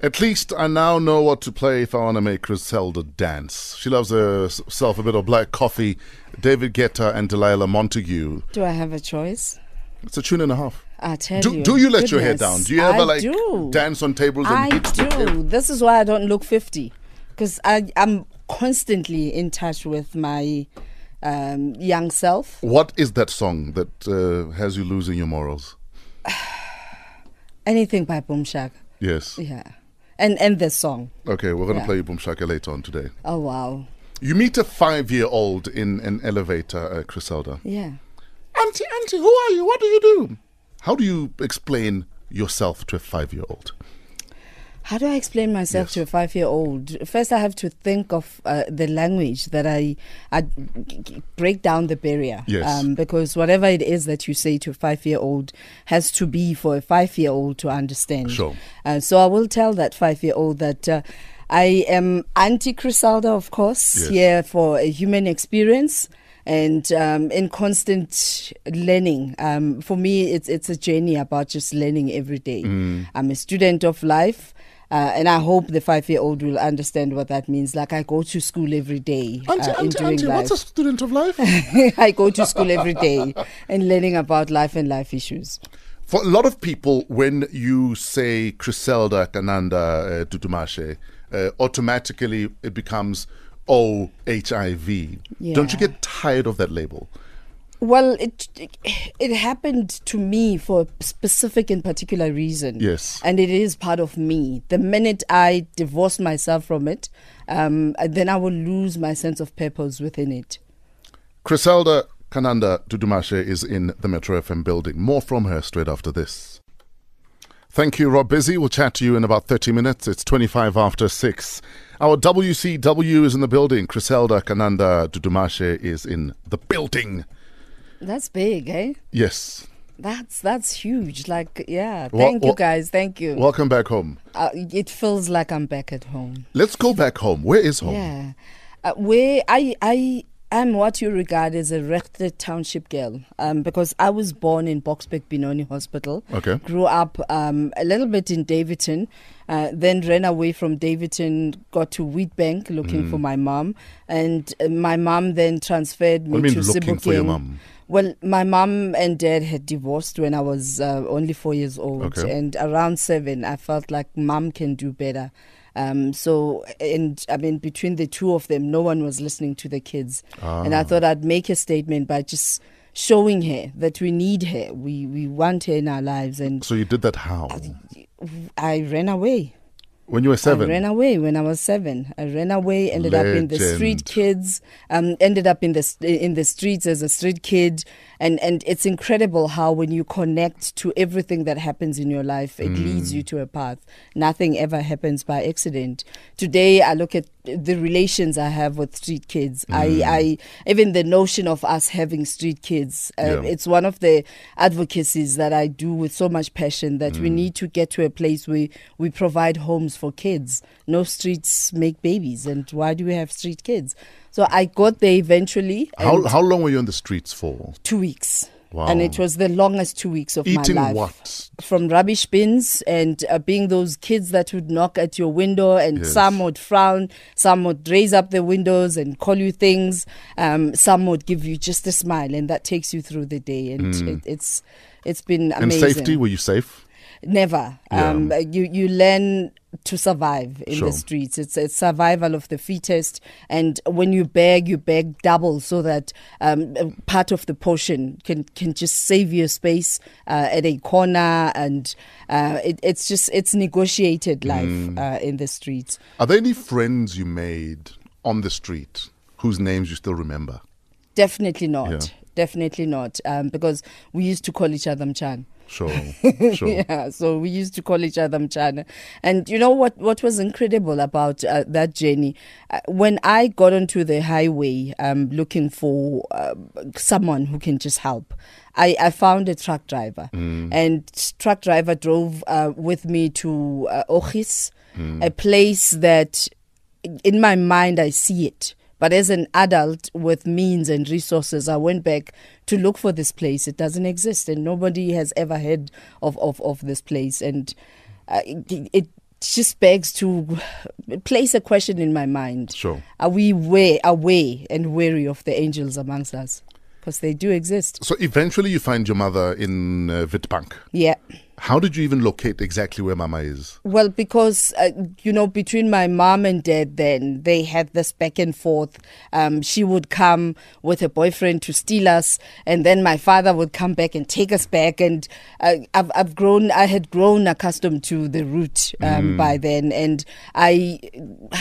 At least I now know what to play if I want to make Criselda dance. She loves herself a bit of black coffee. David Guetta and Delilah Montagu. Do I have a choice? It's a tune and a half. I tell Do, you. do you let your hair down? Do you ever I like do. dance on tables and I do. This is why I don't look 50. Because I'm constantly in touch with my um, young self. What is that song that uh, has you losing your morals? Anything by Boom Shaka. Yes. Yeah. And and this song. Okay, we're going to Yeah. play Boom Shaka later on today. Oh, wow. You meet a five year old in an elevator, uh, Criselda. Yeah. Auntie, Auntie, who are you? What do you do? How do you explain yourself to a five year old? How do I explain myself Yes. to a five year old? First, I have to think of uh, the language that I, I break down the barrier. Yes. Um, because whatever it is that you say to a five year old has to be for a five year old to understand. Sure. Uh, so I will tell that five year old that. Uh, I am anti Criselda, of course, Yes. here for a human experience and um, in constant learning. Um, for me, it's it's a journey about just learning every day. Mm. I'm a student of life. Uh, and I hope the five-year-old will understand what that means. Like I go to school every day, Auntie, uh, in Auntie, doing Auntie, what's a student of life? I go to school every day and learning about life and life issues. For a lot of people, when you say Criselda Kananda uh, Dudumashe, uh, automatically it becomes O HIV. Don't you get tired of that label? Well, it it happened to me for a specific and particular reason. Yes. and it is part of me. The minute I divorce myself from it, um, then I will lose my sense of purpose within it. Criselda Kananda Dudumashe is in the Metro FM building. More from her straight after this. Thank you, Rob Busy. We'll chat to you in about 30 minutes. It's 25 after 6. Our WCW is in the building. Criselda Kananda Dudumashe is in the building. That's big, eh? Yes. That's that's huge. Like, yeah. Well- Thank you, guys. Thank you. Welcome back home. uh, it feels like I'm back at home. Let's go back home. Where is home? Yeah, uh, where I I am what you regard as a Rechter Township girl, um, because I was born in Boksburg Benoni Hospital. Okay. Grew up um, a little bit in Daveyton, uh, then ran away from Daveyton, got to Witbank looking for my mom, and uh, my mom then transferred me to. What do you mean to looking for your Sebokeng. mum? Well, my mom and dad had divorced when I was uh, only four years old, Okay. and around seven, I felt like mom can do better. Um, so, and I mean, between the two of them, no one was listening to the kids, and Ah. I thought I'd make a statement by just showing her that we need her, we we want her in our lives, and So you did that how? I ran away. When you were seven? I ran away when I was seven. I ran away, ended up in the street kids, um, ended up in the in the streets as a street kid, and and it's incredible how when you connect to everything that happens in your life, it leads Mm. you to a path. Nothing ever happens by accident. Today, I look at the relations I have with street kids. Mm. I, I even the notion of us having street kids. Uh, Yeah. It's one of the advocacies that I do with so much passion that Mm. we need to get to a place where we provide homes for kids. No streets make babies, and why do we have street kids? So I got there eventually. How, how long were you on the streets for? two weeks. Wow. And it was the longest two weeks of Eating my life. what? From rubbish bins and uh, being those kids that would knock at your window, and Yes. some would frown, some would raise up the windows and call you things, um, some would give you just a smile, and that takes you through the day. And it, it's it's been amazing. And safety, were you safe? Never. Yeah. Um, you you learn to survive in Sure. the streets. It's it's survival of the fittest, and when you beg, you beg double so that um, part of the portion can can just save you space uh, at a corner, and uh, it, it's just it's negotiated life Mm. uh, in the streets. Are there any friends you made on the street whose names you still remember? Definitely not. Yeah. Definitely not. Um, because we used to call each other Mchan. Sure, sure. yeah, so we used to call each other Mchana. And you know what, what was incredible about uh, that journey? Uh, when I got onto the highway um, looking for uh, someone who can just help, I, I found a truck driver. And truck driver drove uh, with me to uh, Ogies, a place that in my mind I see it. But as an adult with means and resources, I went back to look for this place. It doesn't exist, and nobody has ever heard of, of, of this place. And uh, it, it just begs to place a question in my mind. Sure. Are we way away and wary of the angels amongst us? Because they do exist. So eventually you find your mother in uh, Witbank. Yeah. How did you even locate exactly where Mama is? Well, because uh, you know, between my mom and dad, then they had this back and forth. Um, she would come with her boyfriend to steal us, and then my father would come back and take us back. And uh, I've, I've grown, I had grown accustomed to the route um, by then, and I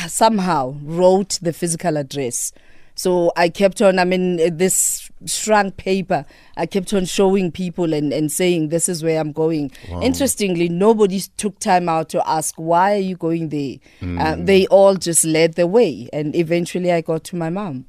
somehow wrote the physical address. So I kept on, I mean, uh, this shrunk paper, I kept on showing people and, and saying, this is where I'm going. Wow. Interestingly, nobody took time out to ask, why are you going there? Uh, they all just led the way. And eventually I got to my mom.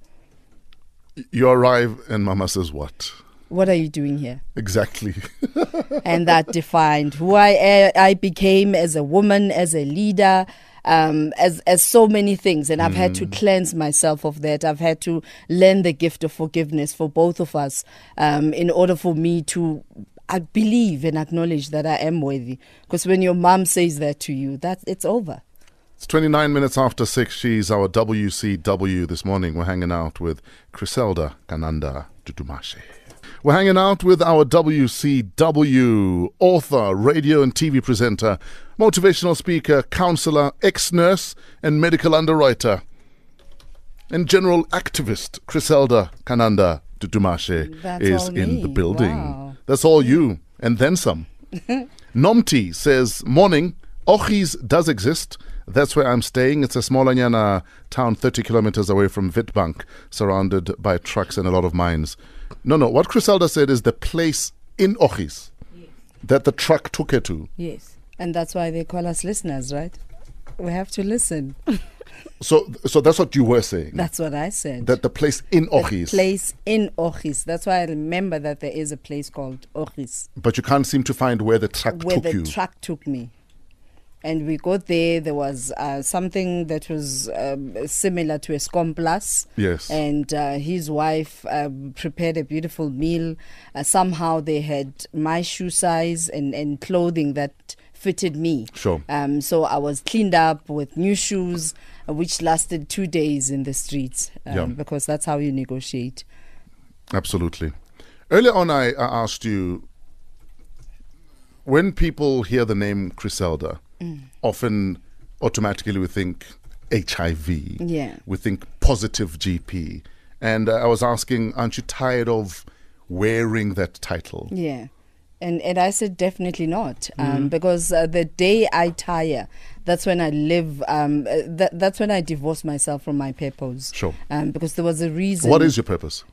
You arrive and Mama says what? What are you doing here? Exactly. and that defined who I I became as a woman, as a leader, um, as as so many things. And I've had to cleanse myself of that. I've had to learn the gift of forgiveness for both of us, um, in order for me to. I believe and acknowledge that I am worthy. Because when your mom says that to you, that it's over. It's 29 minutes after 6. She's our WCW this morning. We're hanging out with Criselda Kananda Dudumashe. We're hanging out with our WCW author, radio and TV presenter, motivational speaker, counselor, ex nurse, and medical underwriter, and general activist, Criselda Kananda Dudumashe That's is in the building. Wow. That's all you, and then some. Nomti says, Morning, Ogies does exist. That's where I'm staying. It's a small Anyana town 30 kilometers away from Witbank, surrounded by trucks and a lot of mines. No, no, what Criselda said is the place in Ogies that the truck took her to. Yes. And that's why they call us listeners, right? We have to listen. So, so that's what you were saying. That's what I said. that the place in Ogies. The place in Ogies. That's why I remember that there is a place called Ogies But you can't seem to find where the truck where took the you. Where the truck took me. And we got there. There was uh, something that was um, similar to a scum plus. yes. And uh, his wife um, prepared a beautiful meal. Uh, somehow they had my shoe size and, and clothing that fitted me. Sure. Um, so I was cleaned up with new shoes, uh, which lasted two days in the streets um, Yeah. because that's how you negotiate. Absolutely. Earlier on, I, I asked you when people hear the name Criselda, Mm. often automatically we think HIV, Yeah. we think positive GP. And uh, I was asking, aren't you tired of wearing that title? Yeah. And and I said definitely not, um, Mm-hmm. because uh, the day I tire, that's when I live. Um, uh, that, that's when I divorce myself from my purpose. Sure. Um, because there was a reason. What is your purpose?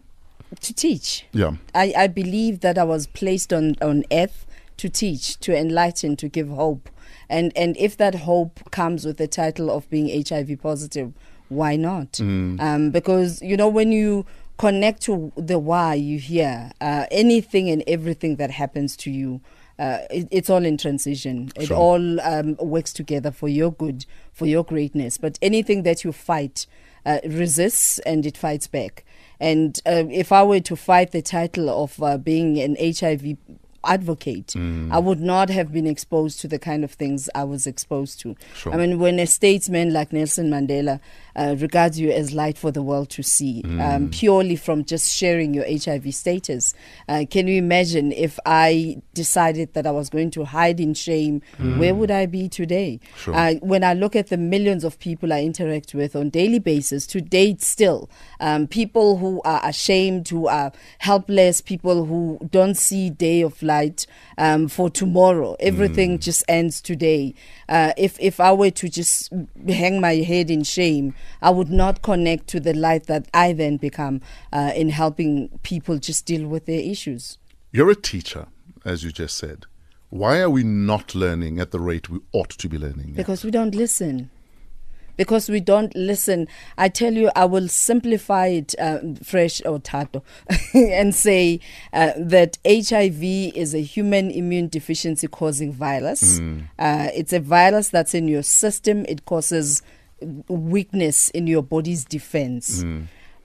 to teach? Yeah. I, I believe that I was placed on, on earth to teach, to enlighten, to give hope. And and if that hope comes with the title of being HIV positive, why not? Um, because you know when you connect to the why you hear uh, anything and everything that happens to you. Uh, it, it's all in transition. It all um, works together for your good, for your greatness. But anything that you fight uh, resists and it fights back. And uh, if I were to fight the title of uh, being an HIV advocate, I would not have been exposed to the kind of things I was exposed to. Sure. I mean, when a statesman like Nelson Mandela uh, regards you as light for the world to see, um, purely from just sharing your HIV status, uh, can you imagine if I decided that I was going to hide in shame, where would I be today? Sure. Uh, when I look at the millions of people I interact with on daily basis, to date still, um, people who are ashamed, who are helpless, people who don't see day of light um, for tomorrow. Everything just ends today. Uh, if if I were to just hang my head in shame, I would not connect to the light that I then become uh, in helping people just deal with their issues. You're a teacher, as you just said. Why are we not learning at the rate we ought to be learning? Because we don't listen. Because we don't listen. I tell you, I will simplify it, uh, fresh or tato, and say uh, that HIV is a human immune deficiency causing virus. Uh, it's a virus that's in your system, it causes weakness in your body's defense.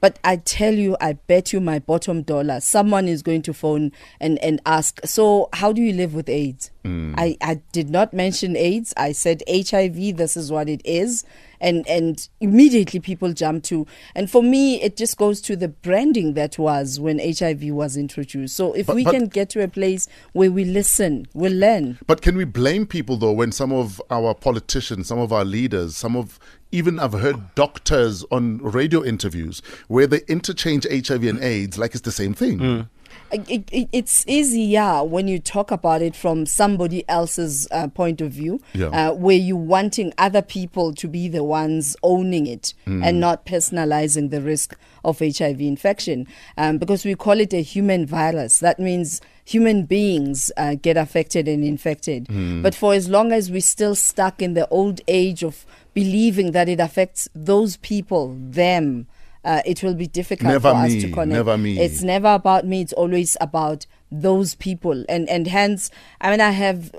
But I tell you, I bet you my bottom dollar, someone is going to phone and, and ask, So, how do you live with AIDS? Mm. I, I did not mention AIDS. I said HIV, this is what it is. And, and immediately people jump to. And for me, it just goes to the branding that was when HIV was introduced. So, if But- we but- can get to a place where we listen, we'll learn. But can we blame people though when some of our politicians, some of our leaders, some of even I've heard doctors on radio interviews where they interchange HIV and AIDS like it's the same thing. it, it, it's easier when you talk about it from somebody else's uh, point of view, Yeah. uh, where you're wanting other people to be the ones owning it and not personalizing the risk of HIV infection. Um, because we call it a human virus. That means human beings uh, get affected and infected. But for as long as we're still stuck in the old age of believing that it affects those people, them, uh, it will be difficult Never for us to connect. never me. It's never about me. It's always about those people, and and hence, I mean, I have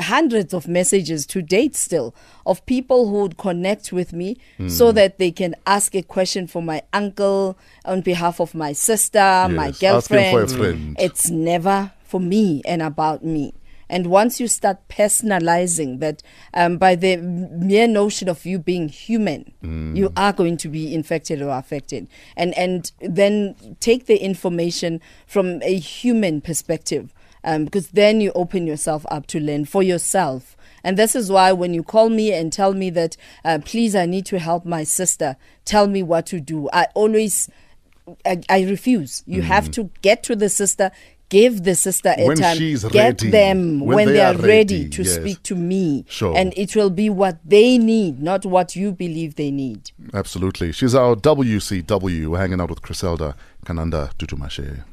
hundreds of messages to date still of people who would connect with me so Hmm. that they can ask a question for my uncle on behalf of my sister, my Yes, asking for a girlfriend. friend. It's never for me and about me. And once you start personalizing that um, by the mere notion of you being human, you are going to be infected or affected. And, and then take the information from a human perspective um, because then you open yourself up to learn for yourself. And this is why when you call me and tell me that, uh, please, I need to help my sister, tell me what to do, I always I, I refuse. You have to get to the sister, give the sister a When time, she's get ready, them when when, they they, are are ready, ready, to yes. speak to me, Sure. and it will be what they need, not what you believe they need. Absolutely. She's our WCW. We're hanging out with Criselda Kananda Dudumashe.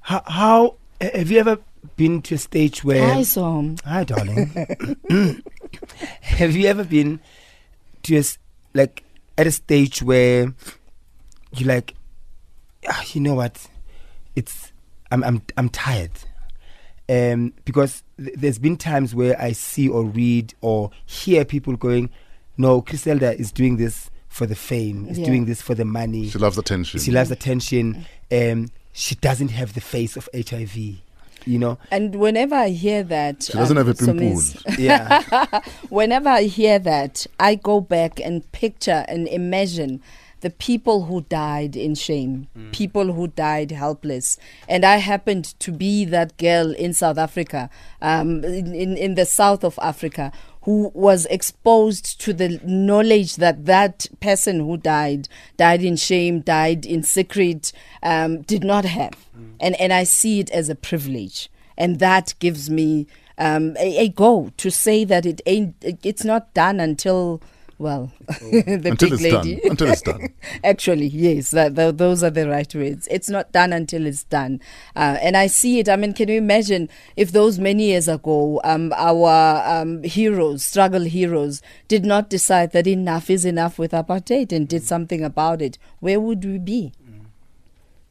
How, how have you ever been to a stage where? Hi, Som. Hi, darling. have you ever been to a, s- like at a stage where you like, ah, you know what, it's I'm I'm I'm tired. Um, because th- there's been times where I see or read or hear people going, "No, Criselda is doing this for the fame. Is Yeah. doing this for the money. She loves attention. She loves attention. Um, she doesn't have the face of HIV. You know, And whenever I hear that, She doesn't um, have a Somis, pimple. yeah. whenever I hear that, I go back and picture and imagine the people who died in shame, people who died helpless. And I happened to be that girl in South Africa, um, in, in, in the south of Africa, who was exposed to the knowledge that that person who died, died in shame, died in secret, um, did not have. And, and I see it as a privilege. And that gives me um, a, a go to say that it ain't, it's not done until, well, the Until big it's lady. done. Until it's done. Actually, yes, that, tho- those are the right words. It's not done until it's done. Uh, and I see it. I mean, can you imagine if those many years ago, um, our um, heroes, struggle heroes, did not decide that enough is enough with apartheid and did something about it? Where would we be?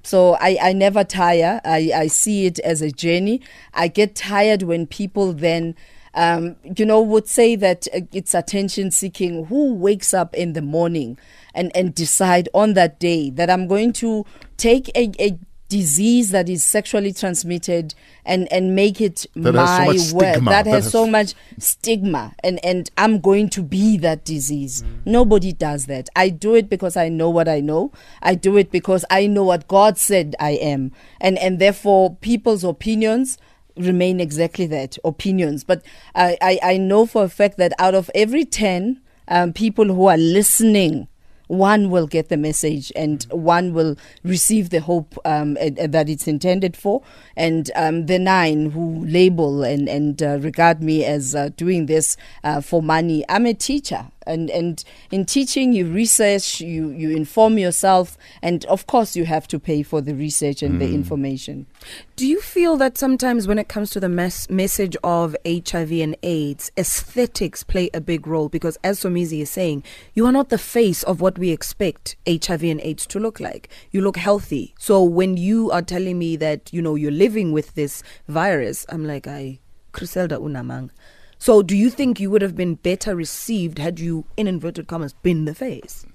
So I, I never tire. I, I see it as a journey. I get tired when people then, um, you know, would say that uh, it's attention seeking. Who wakes up in the morning and, and decide on that day that I'm going to take a, a disease that is sexually transmitted and, and make it That has so my much word. That That has has- so much stigma and, and I'm going to be that disease. Nobody does that. I do it because I know what I know. I do it because I know what God said I am. And and therefore people's opinions remain exactly that, opinions. But I, I, I know for a fact that out of every ten um, people who are listening one will get the message and one will receive the hope um, that it's intended for. And um, the nine who label and, and uh, regard me as uh, doing this uh, for money, I'm a teacher. And, and in teaching, you research, you, you inform yourself, and of course, you have to pay for the research and the mm. information. Do you feel that sometimes when it comes to the mes- message of HIV and AIDS, aesthetics play a big role? Because as Somizi is saying, you are not the face of what we expect HIV and AIDS to look like. You look healthy. So when you are telling me that, you know, you're living with this virus, I'm like, I, Criselda Unamang. So do you think you would have been better received had you, in inverted commas, been the face?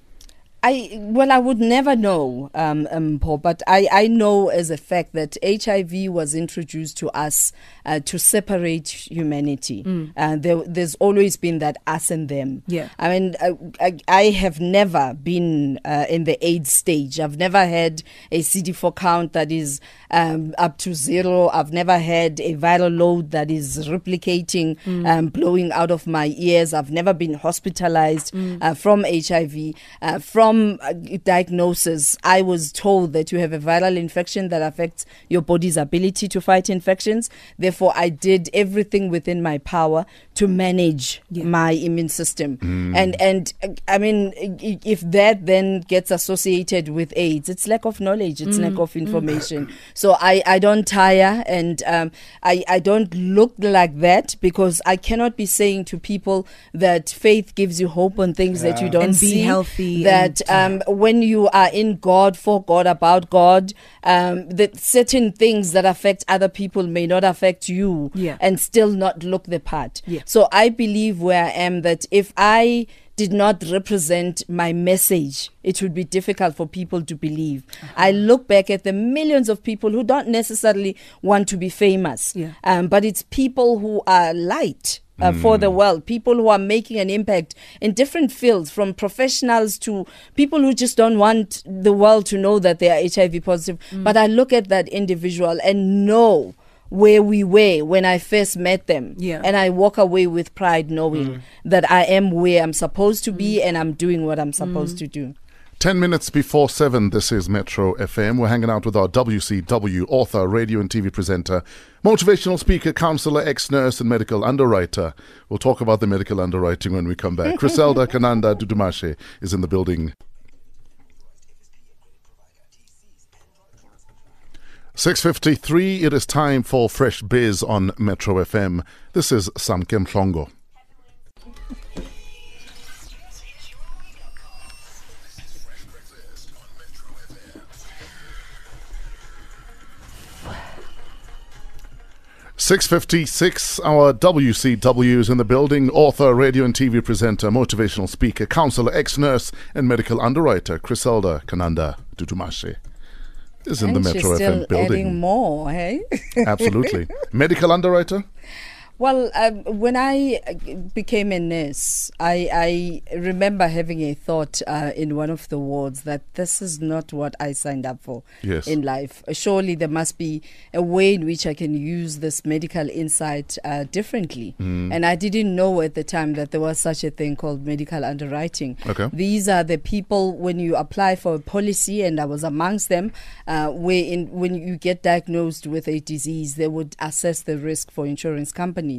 I well, I would never know, um, um, Paul, but I, I know as a fact that HIV was introduced to us uh, to separate humanity. Mm. Uh, there, there's always been that us and them. Yeah. I mean, I, I, I have never been uh, in the AIDS stage. I've never had a CD4 count that is um, up to zero. I've never had a viral load that is replicating, um, blowing out of my ears. I've never been hospitalized uh, from HIV. Uh, from uh, diagnosis, I was told that you have a viral infection that affects your body's ability to fight infections. Therefore, I did everything within my power to manage Yeah. my immune system. And and uh, I mean, if that then gets associated with AIDS, it's lack of knowledge, it's lack of information. So I I don't tire and um, I I don't look like that because I cannot be saying to people that faith gives you hope on things that you don't And be healthy That and- um, when you are in God, for God, about God, um, that certain things that affect other people may not affect you Yeah. and still not look the part. Yeah. So I believe where I am that if I did not represent my message, it would be difficult for people to believe. Uh-huh. I look back at the millions of people who don't necessarily want to be famous, Yeah. um, but it's people who are light. Uh, for the world, people who are making an impact in different fields, from professionals to people who just don't want the world to know that they are HIV positive. Mm. But I look at that individual and know where we were when I first met them. Yeah. And I walk away with pride knowing that I am where I'm supposed to Mm. be and I'm doing what I'm supposed to do. 10 minutes before 7, this is Metro FM. We're hanging out with our WCW author, radio and TV presenter, motivational speaker, counselor, ex nurse, and medical underwriter. We'll talk about the medical underwriting when we come back. Criselda Kananda Dudumashe is in the building. 6.53, it is time for Fresh Biz on Metro FM. This is Samkem Mhlongo. Six fifty six. Our WCW is in the building. Author, radio and TV presenter, motivational speaker, counselor, ex-nurse, and medical underwriter, Criselda Kananda Dudumashe is in and the Metro FM building. adding more, hey? Absolutely, medical underwriter. Well, um, when I uh, became a nurse, I, I remember having a thought uh, in one of the wards that this is not what I signed up for Yes. in life. Surely there must be a way in which I can use this medical insight uh, differently. Mm. And I didn't know at the time that there was such a thing called medical underwriting. Okay. These are the people when you apply for a policy, and I was amongst them, uh, where in when you get diagnosed with a disease, they would assess the risk for insurance companies,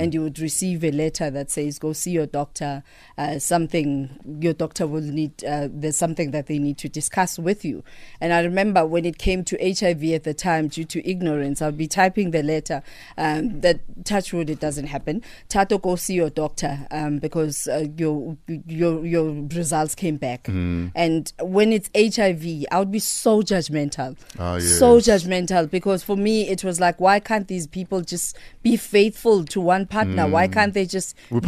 and you would receive a letter that says, "Go see your doctor. Uh, something your doctor will need. Uh, there's something that they need to discuss with you." And I remember when it came to HIV at the time, due to ignorance, I'd be typing the letter um, that touch wood it doesn't happen. Tato, go see your doctor um, because uh, your your your results came back. And when it's HIV, I would be so judgmental, Ah, so judgmental because for me it was like, why can't these people just be faithful to one partner? Why can't they just use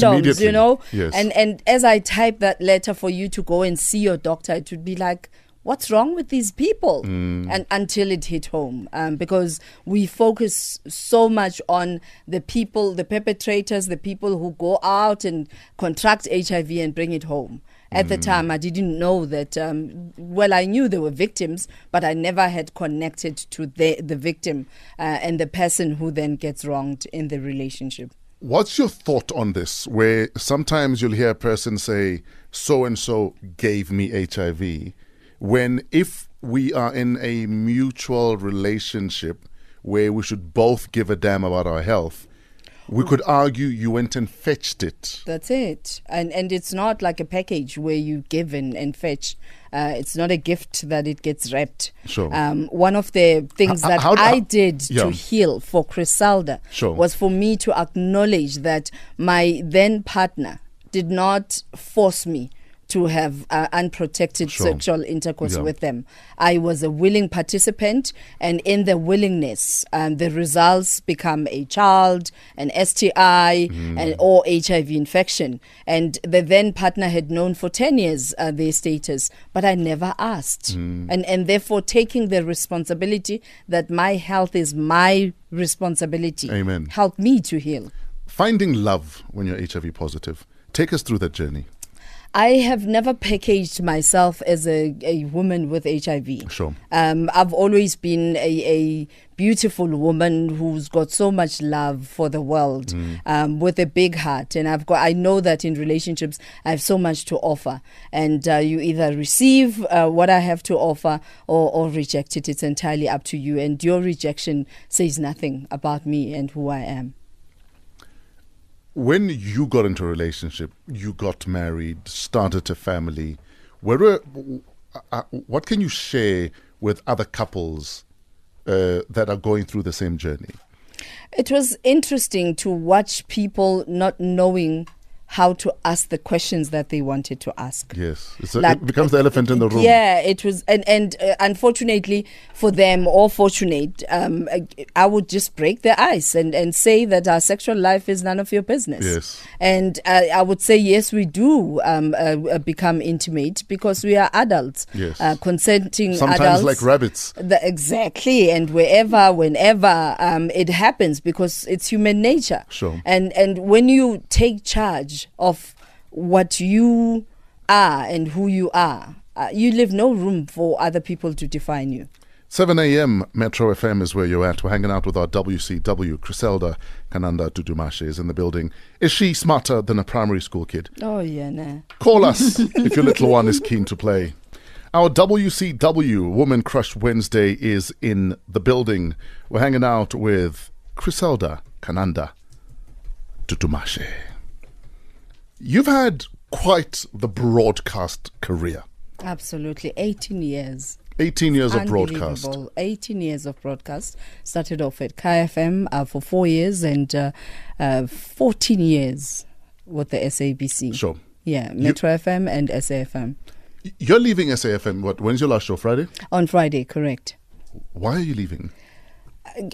condoms? You know, Yes. and and as I type that letter for you to go and see your doctor, it would be like. What's wrong with these people? And until it hit home, um, because we focus so much on the people, the perpetrators, the people who go out and contract HIV and bring it home. At the time, I didn't know that. Um, well, I knew there were victims, but I never had connected to the the victim uh, and the person who then gets wronged in the relationship. What's your thought on this? Where sometimes you'll hear a person say, so and so gave me HIV, when if we are in a mutual relationship where we should both give a damn about our health, we could argue you went and fetched it. That's it. And and it's not like a package where you give and, and fetch. Uh, it's not a gift that it gets wrapped. Sure. Um, one of the things H- that how- I did yeah. to heal for Criselda Sure. was for me to acknowledge that my then partner did not force me to have uh, unprotected Sure. sexual intercourse Yeah. with them. I was a willing participant, and in the willingness, um, the results become a child, an STI, and or HIV infection. And the then partner had known for ten years uh, their status, but I never asked, and and therefore taking the responsibility that my health is my responsibility. Amen. Help me to heal. Finding love when you're HIV positive. Take us through that journey. I have never packaged myself as a, a woman with HIV. Sure. Um, I've always been a, a beautiful woman who's got so much love for the world, um, with a big heart. And I've got, I know that in relationships, I have so much to offer. And uh, you either receive uh, what I have to offer or, or reject it. It's entirely up to you. And your rejection says nothing about me and who I am. When you got into a relationship, you got married, started a family. Where, uh, uh, what can you share with other couples uh, that are going through the same journey? It was interesting to watch people not knowing how to ask the questions that they wanted to ask. Yes, it's a, Like- it becomes the elephant in the room. Yeah, it was, and and uh, unfortunately for them, or fortunate, um, I, I would just break the ice and and say that our sexual life is none of your business. Yes. and uh, I would say yes, we do um, uh, uh, become intimate because we are adults, Yes. uh, consenting Sometimes adults. like rabbits. The, exactly, and wherever, whenever um, it happens, because it's human nature. Sure. And and when you take charge of what you are and who you are, uh, you leave no room for other people to define you. 7 a.m. Metro FM is where you're at. We're hanging out with our WCW. Criselda Kananda Dudumashe is in the building. Is she smarter than a primary school kid? Oh yeah, nah. Call us if your little one is keen to play. Our WCW Woman Crush Wednesday is in the building. We're hanging out with Criselda Kananda Dudumashe. You've had quite the broadcast career. Absolutely, 18 years. 18 years of broadcast. 18 years of broadcast. Started off at KFM uh, for four years and uh, uh, 14 years with the SABC. Sure. Yeah, Metro FM and SAFM. You're leaving SAFM. What? When's your last show? Friday. On Friday, correct. Why are you leaving?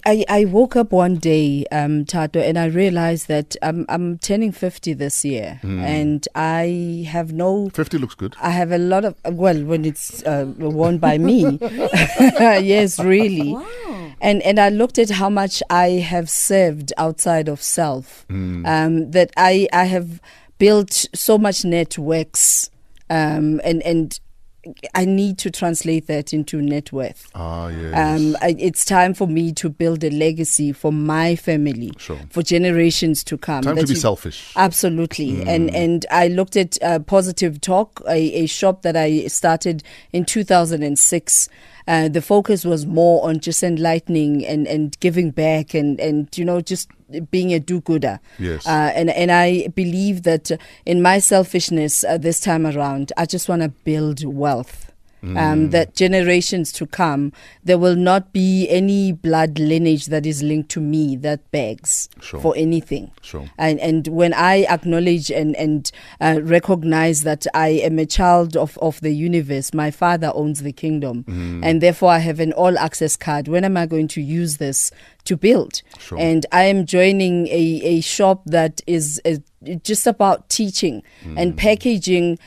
I, I woke up one day, um, Tato, and I realized that I'm, I'm turning 50 this year. And I have no 50 looks good. I have a lot of well when it's uh, worn by me. yes, really. Wow. And and I looked at how much I have served outside of self. Um, that I I have built so much networks. Um, and and I need to translate that into net worth. Ah, yes. Um, I, it's time for me to build a legacy for my family, Sure. for generations to come. Time to be you- selfish. Absolutely, and and I looked at uh, Positive Talk, a, a shop that I started in 2006. Uh, the focus was more on just enlightening and, and giving back and, and you know just being a do-gooder. Yes. Uh, and and I believe that in my selfishness uh, this time around, I just want to build wealth. Mm. Um, that generations to come, there will not be any blood lineage that is linked to me that begs Sure. for anything. Sure. And and when I acknowledge and and uh, recognize that I am a child of of the universe, my Father owns the kingdom, Mm. and therefore I have an all access card. When am I going to use this to build? Sure. And I am joining a a shop that is. uh just about teaching Mm. and packaging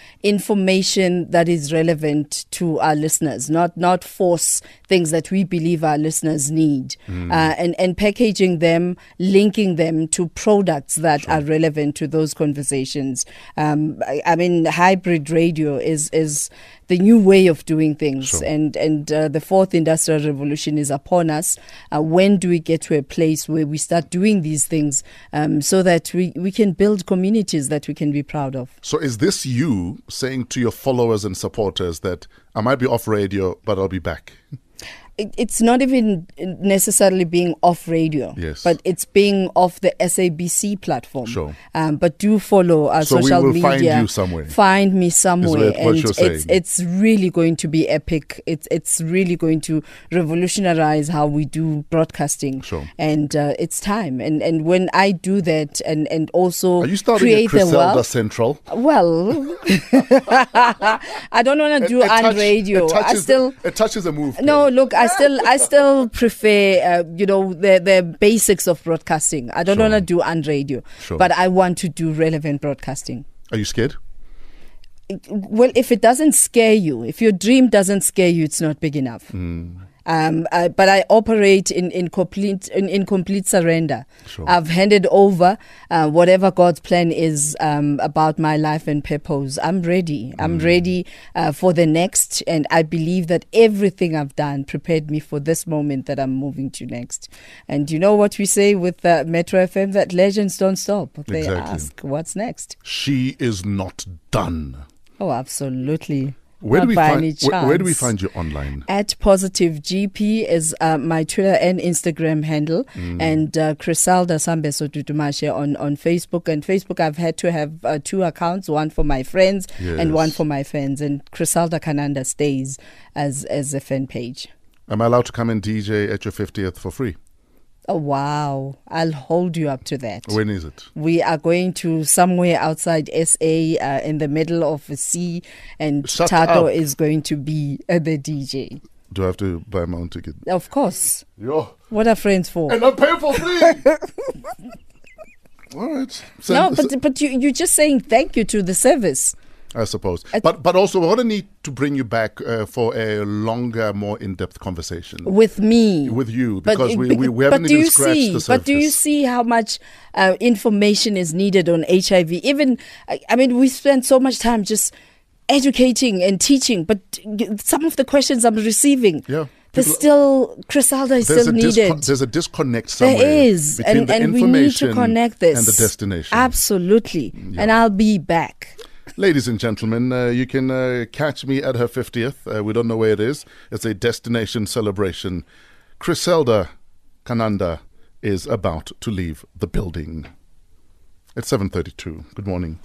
information that is relevant to our listeners, not not force things that we believe our listeners need, Mm. uh, and and packaging them, linking them to products that are relevant to those conversations. Um, I, I mean, hybrid radio is is the new way of doing things, Sure. and and uh, the fourth industrial revolution is upon us. Uh, when do we get to a place where we start doing these things um, so that we we can build communities that we can be proud of? So is this you saying to your followers and supporters that I might be off radio, but I'll be back? it, it's not even necessarily being off radio. Yes. But it's being off the SABC platform. Sure. Um, but do follow our So we social will media. find you somewhere. Find me somewhere, and it's it's really going to be epic. It's it's really going to revolutionize how we do broadcasting. Sure. And uh, it's time. And and when I do that, and and also Are you starting create at the wealth. Central? Well, I don't want to do It- it on touch- radio. It I still. it touches a move. No, look, I still, I still prefer, uh, you know, the the basics of broadcasting. I don't Sure. want to do on radio, Sure. but I want to do relevant broadcasting. Are you scared? Well, if it doesn't scare you, if your dream doesn't scare you, it's not big enough. Hmm. Um, I, but I operate in, in complete in, in complete surrender. Sure. I've handed over uh, whatever God's plan is um, about my life and purpose. I'm ready. I'm Hmm. ready uh, for the next, and I believe that everything I've done prepared me for this moment that I'm moving to next. And you know what we say with uh, Metro FM that legends don't stop. They Exactly. ask, "What's next?" She is not done. Oh, absolutely. Where do we find? Where, where do we find you online? At Positive GP is uh, my Twitter and Instagram handle, Mm. and uh, Criselda Sambeso Dudumashe on, on Facebook. And Facebook, I've had to have uh, two accounts, one for my friends and one for my fans. And Criselda Kananda stays as as a fan page. Am I allowed to come and DJ at your fiftieth for free? Oh wow! I'll hold you up to that. When is it? We are going to somewhere outside SA uh, in the middle of the sea, and Shut Tato up. is going to be uh, the DJ. Do I have to buy my own ticket? Of course. Yo, What are friends for? and I'm paying for free. All right. So- no, but but you you're just saying thank you to the service. I suppose. I- but but also, I want to need to bring you back uh, for a longer, more in-depth conversation with me. with you because it- we, we, we haven't do even you scratched see, the surface. But do you see how much uh, information is needed on HIV? Even, I, I mean, we spend so much time just educating and teaching, but some of the questions I'm receiving, Yeah. there's People- still Criselda is There's still needed. discon- there's a disconnect somewhere there is, between and, the and we need to connect this and the destination. Absolutely, and I'll be back. Ladies and gentlemen, uh, you can uh, catch me at her 50th. Uh, we don't know where it is. It's a destination celebration. Criselda Kananda is about to leave the building. It's 7:32. Good morning.